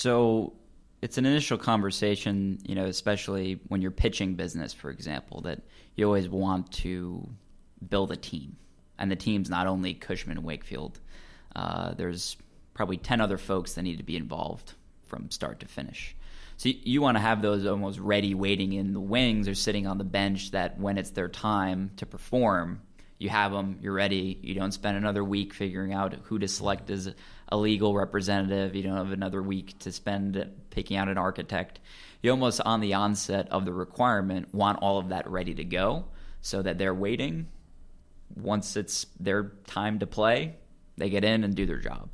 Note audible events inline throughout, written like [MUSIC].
So it's an initial conversation, you know, especially when you're pitching business, for example, that you always want to build a team. And the team's not only Cushman and Wakefield. Uh, there's probably 10 other folks that need to be involved from start to finish. So you, you want to have those almost ready, waiting in the wings or sitting on the bench that when it's their time to perform, you have them, you're ready. You don't spend another week figuring out who to select as a legal representative. You don't have another week to spend picking out an architect. You almost, on the onset of the requirement, want all of that ready to go so that they're waiting. Once it's their time to play, they get in and do their job.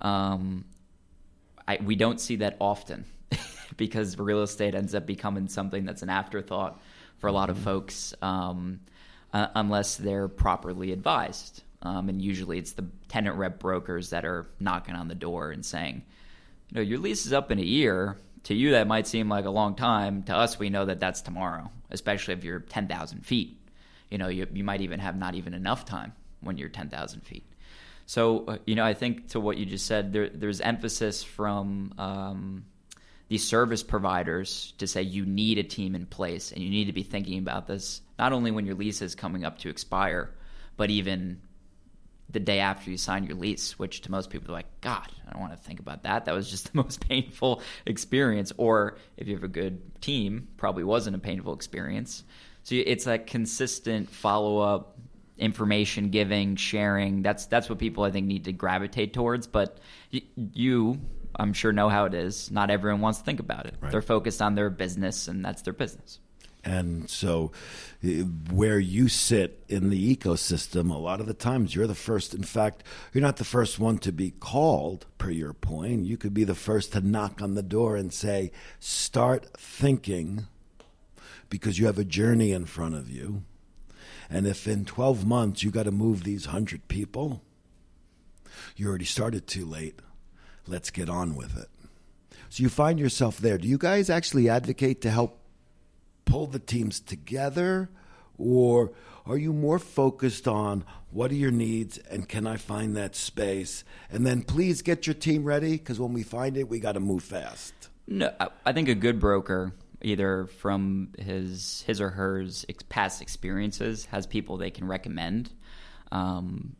Um, I, we don't see that often [LAUGHS] because real estate ends up becoming something that's an afterthought for a lot of folks. Um, uh, unless they're properly advised. Um, and usually it's the tenant rep brokers that are knocking on the door and saying, you know, your lease is up in a year. To you, that might seem like a long time. To us, we know that that's tomorrow, especially if you're 10,000 feet. You know, you, you might even have not even enough time when you're 10,000 feet. So, uh, you know, I think to what you just said, there, there's emphasis from um, these service providers to say you need a team in place and you need to be thinking about this not only when your lease is coming up to expire, but even the day after you sign your lease, which to most people are like, God, I don't want to think about that. That was just the [LAUGHS] most painful experience. Or if you have a good team, probably wasn't a painful experience. So it's that consistent follow up, information giving, sharing. That's that's what people I think need to gravitate towards. But you I'm sure know how it is. Not everyone wants to think about it. Right. They're focused on their business, and that's their business. And so, eh, where you sit in the ecosystem, a lot of the times you're the first. In fact, you're not the first one to be called, per your point. You could be the first to knock on the door and say, start thinking, because you have a journey in front of you. And if in 12 months you got to move these 100 people, you already started too late let's get on with it. So you find yourself there. Do you guys actually advocate to help pull the teams together? Or are you more focused on what are your needs and can I find that space? And then please get your team ready because when we find it, we got to move fast. No, I think a good broker, either from his his or hers past experiences, has people they can recommend. Um,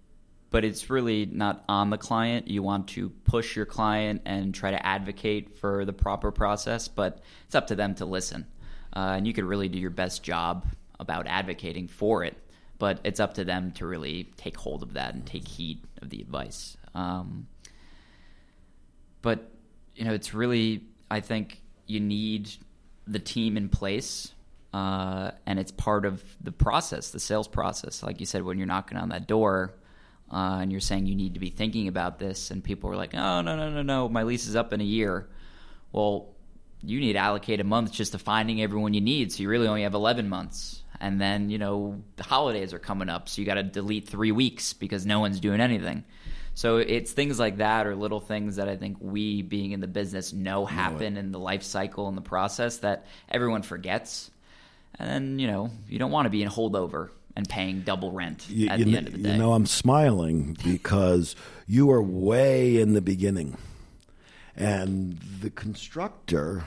but it's really not on the client. You want to push your client and try to advocate for the proper process, but it's up to them to listen. Uh, and you could really do your best job about advocating for it, but it's up to them to really take hold of that and take heed of the advice. Um, but you know, it's really I think you need the team in place. Uh, and it's part of the process, the sales process. Like you said, when you're knocking on that door, uh, and you're saying you need to be thinking about this, and people are like, oh, no, no, no, no, my lease is up in a year. Well, you need to allocate a month just to finding everyone you need. So you really only have 11 months. And then, you know, the holidays are coming up. So you got to delete three weeks because no one's doing anything. So it's things like that or little things that I think we, being in the business, know happen in the life cycle and the process that everyone forgets. And then, you know, you don't want to be in holdover and paying double rent you, at you the know, end of the day. You know, I'm smiling because you are way in the beginning. And the constructor,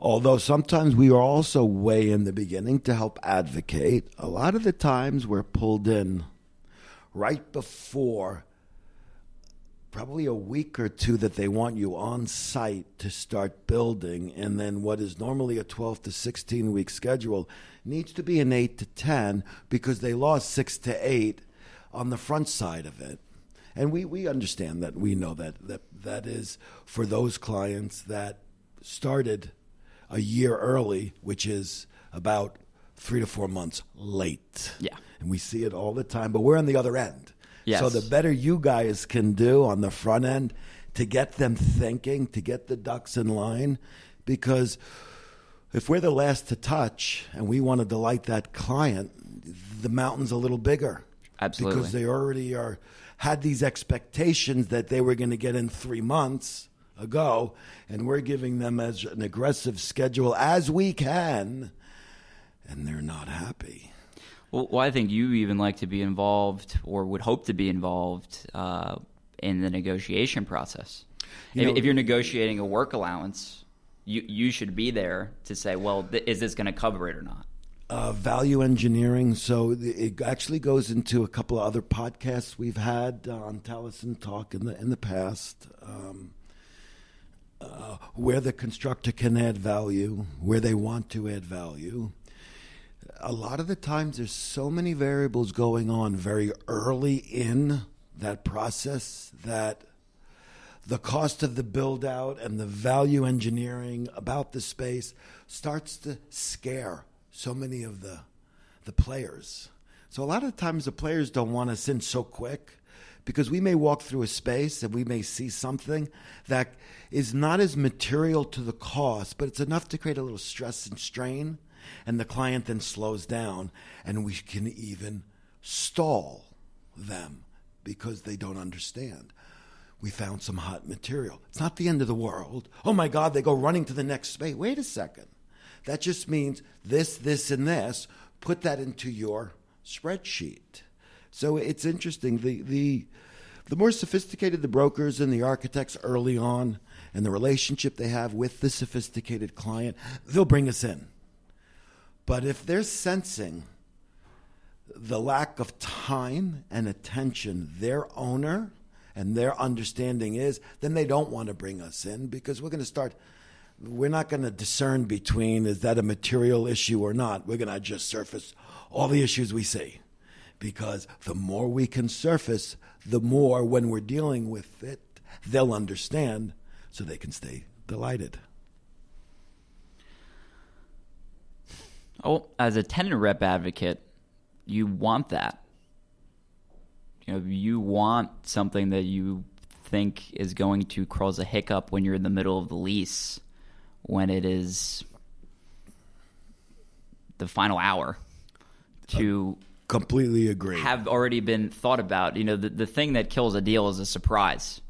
although sometimes we are also way in the beginning to help advocate, a lot of the times we're pulled in right before probably a week or two that they want you on site to start building. And then what is normally a 12 to 16 week schedule needs to be an 8 to 10 because they lost 6 to 8 on the front side of it and we, we understand that we know that, that that is for those clients that started a year early which is about three to four months late yeah and we see it all the time but we're on the other end Yes. So the better you guys can do on the front end to get them thinking, to get the ducks in line, because if we're the last to touch and we want to delight that client, the mountain's a little bigger. Absolutely. Because they already are had these expectations that they were going to get in three months ago, and we're giving them as an aggressive schedule as we can, and they're not happy. Well, well, I think you even like to be involved or would hope to be involved uh, in the negotiation process. You if, know, if, you're negotiating a work allowance, you you should be there to say, well, th- is this going to cover it or not? Uh, value engineering. So it actually goes into a couple of other podcasts we've had on Talisen Talk in the in the past. Um, uh, where the constructor can add value, where they want to add value. A lot of the times, there's so many variables going on very early in that process that the cost of the build out and the value engineering about the space starts to scare so many of the the players. So a lot of times the players don't want us in so quick because we may walk through a space and we may see something that is not as material to the cause, but it's enough to create a little stress and strain. And the client then slows down, and we can even stall them because they don't understand. We found some hot material. It's not the end of the world. Oh my God, they go running to the next space. Wait a second. That just means this, this, and this. Put that into your spreadsheet. So it's interesting. The, the, the more sophisticated the brokers and the architects early on, and the relationship they have with the sophisticated client, they'll bring us in. But if they're sensing the lack of time and attention their owner and their understanding is, then they don't want to bring us in because we're going to start. We're not going to discern between is that a material issue or not. We're going to just surface all the issues we see because the more we can surface, the more when we're dealing with it, they'll understand so they can stay delighted. Oh, as a tenant rep advocate, you want that. You know, you want something that you think is going to cause a hiccup when you're in the middle of the lease, when it is the final hour to completely agree. have already been thought about. You know the, the thing that kills a deal is a surprise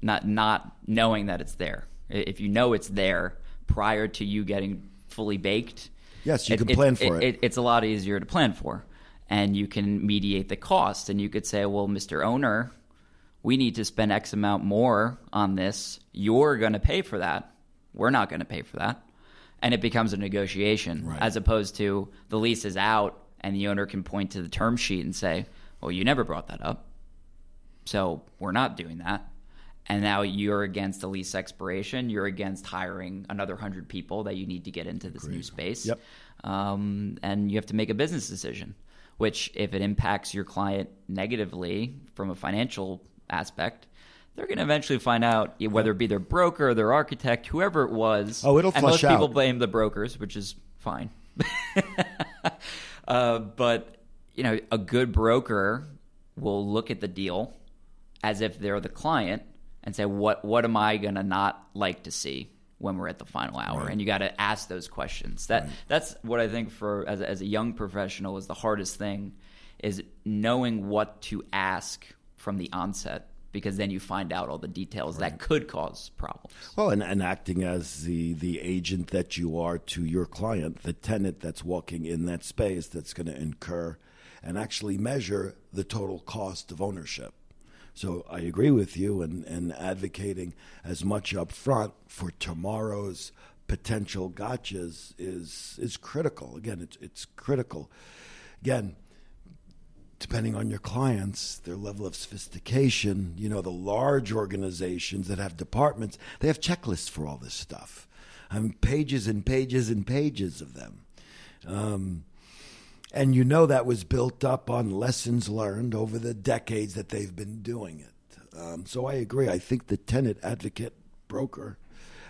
not not knowing that it's there. If you know it's there prior to you getting fully baked yes you it, can plan for it, it, it's a lot easier to plan for. And you can mediate the cost. And you could say well mr owner we need to spend x amount more on this. You're going to pay for that we're not going to pay for that and it becomes a negotiation right. as opposed to the lease is out and the owner can point to the term sheet and say, "Well, you never brought that up, so we're not doing that." And now you're against a lease expiration. You're against hiring another hundred people that you need to get into this Agreed. new space. Yep. Um, and you have to make a business decision, which if it impacts your client negatively from a financial aspect, they're going to eventually find out whether it be their broker, or their architect, whoever it was. Oh, it'll and flush most people blame the brokers, which is fine. [LAUGHS] Uh, but you know, a good broker will look at the deal as if they're the client and say, "What what am I gonna not like to see when we're at the final hour?" Right. And you got to ask those questions. That right. that's what I think for as as a young professional is the hardest thing, is knowing what to ask from the onset because then you find out all the details right. that could cause problems. Well, and, and acting as the, the agent that you are to your client, the tenant that's walking in that space that's going to incur and actually measure the total cost of ownership. So I agree with you and in advocating as much up front for tomorrow's potential gotchas is is critical. Again, it's it's critical. Again, depending on your clients, their level of sophistication, you know, the large organizations that have departments, they have checklists for all this stuff. I mean, pages and pages and pages of them. Um, and you know that was built up on lessons learned over the decades that they've been doing it. Um, so I agree. I think the tenant advocate broker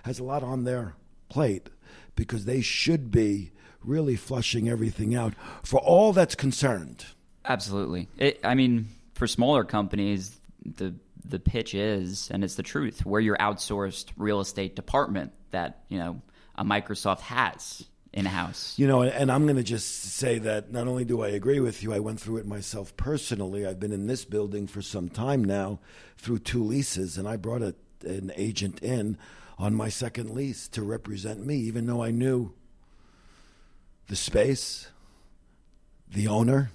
has a lot on their plate because they should be really flushing everything out for all that's concerned. Absolutely. It, I mean, for smaller companies, the the pitch is, and it's the truth, where your outsourced real estate department that you know a Microsoft has in house. You know, and I'm going to just say that not only do I agree with you, I went through it myself personally. I've been in this building for some time now, through two leases, and I brought a, an agent in on my second lease to represent me, even though I knew the space, the owner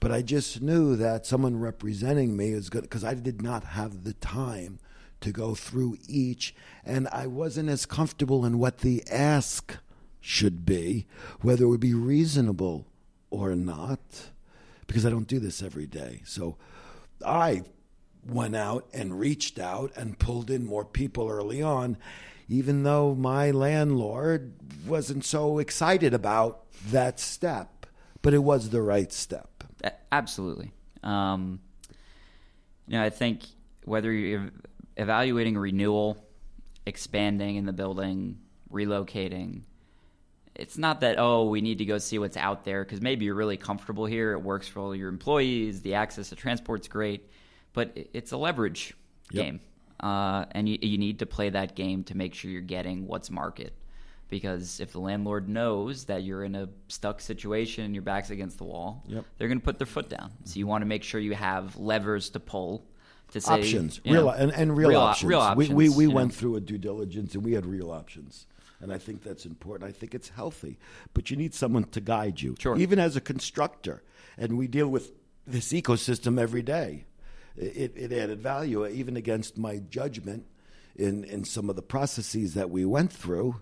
but I just knew that someone representing me is good because I did not have the time to go through each, and I wasn't as comfortable in what the ask should be, whether it would be reasonable or not, because I don't do this every day. So I went out and reached out and pulled in more people early on, even though my landlord wasn't so excited about that step, but it was the right step. Absolutely. Um, you know, I think whether you're evaluating renewal, expanding in the building, relocating, it's not that oh we need to go see what's out there because maybe you're really comfortable here it works for all your employees the access to transport's great but it's a leverage yep. game uh, and you, you need to play that game to make sure you're getting what's market because if the landlord knows that you're in a stuck situation and your back's against the wall yep. they're going to put their foot down so you mm-hmm. want to make sure you have levers to pull to say options real know, and, and real, real options. real options we, we, we went know. through a due diligence and we had real options and I think that's important. I think it's healthy, but you need someone to guide you, sure. even as a constructor. And we deal with this ecosystem every day. It, it added value, even against my judgment in in some of the processes that we went through.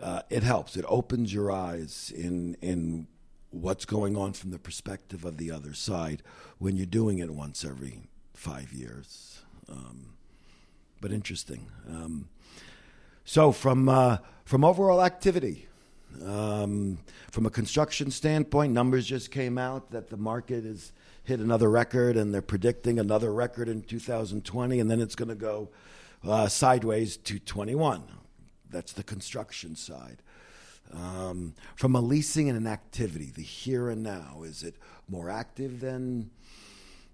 Uh, it helps. It opens your eyes in in what's going on from the perspective of the other side when you're doing it once every five years. Um, but interesting. Um, so from uh, from overall activity, um, from a construction standpoint, numbers just came out that the market has hit another record, and they're predicting another record in 2020, and then it's going to go uh, sideways to 21. That's the construction side. Um, from a leasing and an activity, the here and now, is it more active than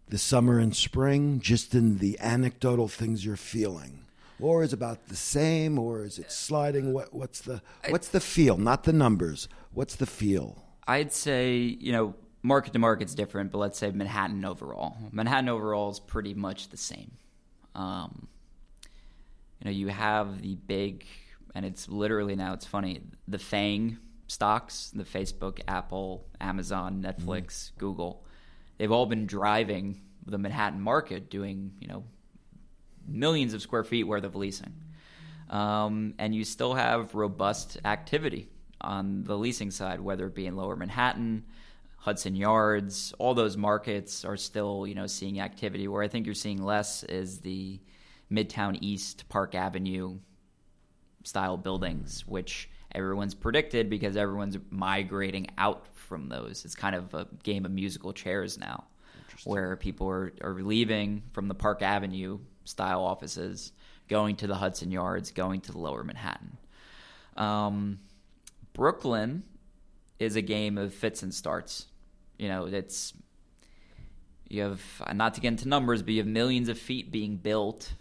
the summer and spring? Just in the anecdotal things you're feeling or is it about the same, or is it sliding? What, what's the what's the feel? Not the numbers. What's the feel? I'd say you know market to market's different, but let's say Manhattan overall. Manhattan overall is pretty much the same. Um, you know, you have the big, and it's literally now it's funny the Fang stocks, the Facebook, Apple, Amazon, Netflix, mm. Google. They've all been driving the Manhattan market, doing you know millions of square feet worth of leasing. Um, and you still have robust activity on the leasing side, whether it be in Lower Manhattan, Hudson Yards, all those markets are still, you know, seeing activity. Where I think you're seeing less is the Midtown East, Park Avenue style buildings, which everyone's predicted because everyone's migrating out from those. It's kind of a game of musical chairs now, where people are, are leaving from the Park Avenue style offices, going to the Hudson Yards, going to the lower Manhattan. Um, Brooklyn is a game of fits and starts. You know, it's you have not to get into numbers, but you have millions of feet being built,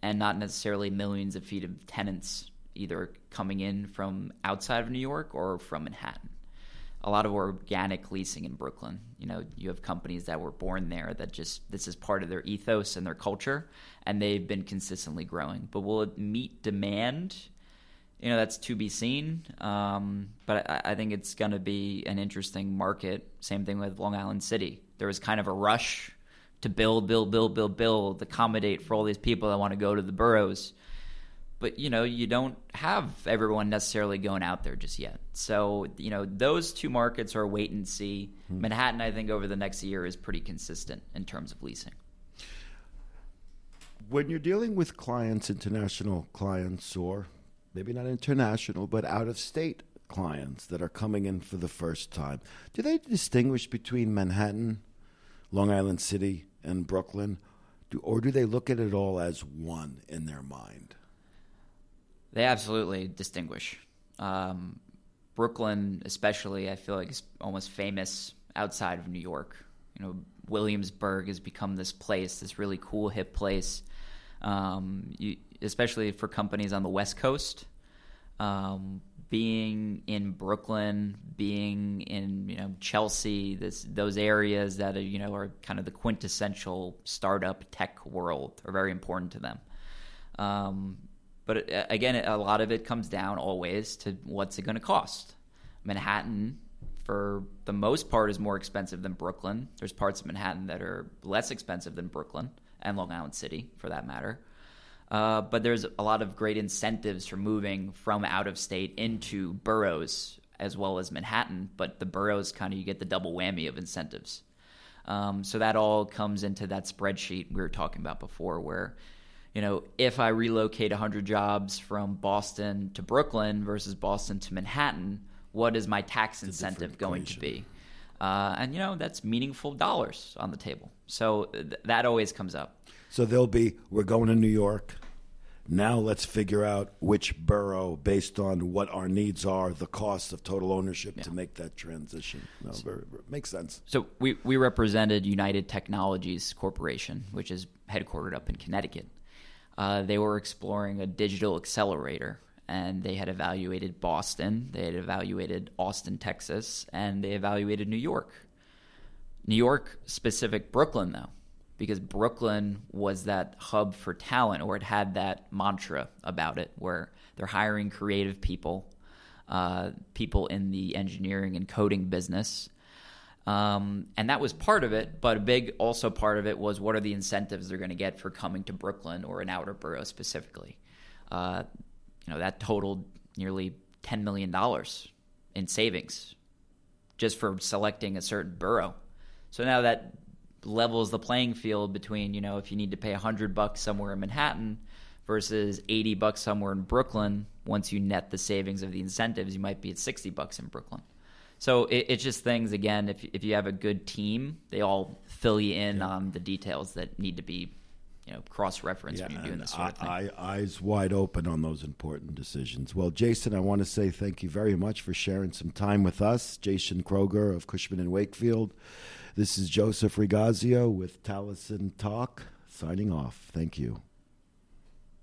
and not necessarily millions of feet of tenants either coming in from outside of New York or from Manhattan a lot of organic leasing in Brooklyn. You know, you have companies that were born there that just this is part of their ethos and their culture, and they've been consistently growing. But will it meet demand? You know, that's to be seen. Um, but I, I think it's going to be an interesting market. Same thing with Long Island City. There was kind of a rush to build, build, build, build, build, accommodate for all these people that want to go to the boroughs but you know you don't have everyone necessarily going out there just yet. So you know those two markets are wait and see. Mm-hmm. manhattan i think over the next year is pretty consistent in terms of leasing. When you're dealing with clients international clients or maybe not international but out of state clients that are coming in for the first time do they distinguish between manhattan long island city and brooklyn? Do, or do they look at it all as one in their mind they absolutely distinguish. Um, Brooklyn, especially, I feel like is almost famous outside of New York. You know, Williamsburg has become this place, this really cool, hip place, um, you, especially for companies on the West Coast. Um, being in Brooklyn, being in you know Chelsea, this those areas that are, you know are kind of the quintessential startup tech world are very important to them. Um, but uh, again, a lot of it comes down always to what's it going to cost. Manhattan, for the most part, is more expensive than Brooklyn. There's parts of Manhattan that are less expensive than Brooklyn and Long Island City, for that matter. Uh, but there's a lot of great incentives for moving from out of state into boroughs as well as Manhattan. But the boroughs kind of you get the double whammy of incentives. Um, so that all comes into that spreadsheet we were talking about before, where you know if I relocate 100 jobs from Boston to Brooklyn versus Boston to Manhattan, what is my tax incentive going equation. to be? Uh, and you know that's meaningful dollars on the table. So th- that always comes up. So there'll be we're going to New York. Now let's figure out which borough, based on what our needs are, the cost of total ownership yeah. to make that transition. No, very, very, makes sense. So we, we represented United Technologies Corporation, which is headquartered up in Connecticut. Uh, they were exploring a digital accelerator, and they had evaluated Boston, they had evaluated Austin, Texas, and they evaluated New York. New York specific Brooklyn, though because Brooklyn was that hub for talent, or it had that mantra about it, where they're hiring creative people, uh, people in the engineering and coding business. Um, and that was part of it, but a big also part of it was what are the incentives they're going to get for coming to Brooklyn or an outer borough specifically. Uh, you know that totaled nearly ten million dollars in savings just for selecting a certain borough. So now that levels the playing field between you know if you need to pay 100 bucks somewhere in manhattan versus 80 bucks somewhere in brooklyn once you net the savings of the incentives you might be at 60 bucks in brooklyn so it, it's just things again if, if you have a good team they all fill you in yeah. on the details that need to be you know cross referenced yeah, when you're doing this sort of thing. I, eyes wide open on those important decisions. Well, Jason, I want to say thank you very much for sharing some time with us. Jason Kroger of Cushman and Wakefield. This is Joseph Rigazio with Talisen Talk signing off. Thank you.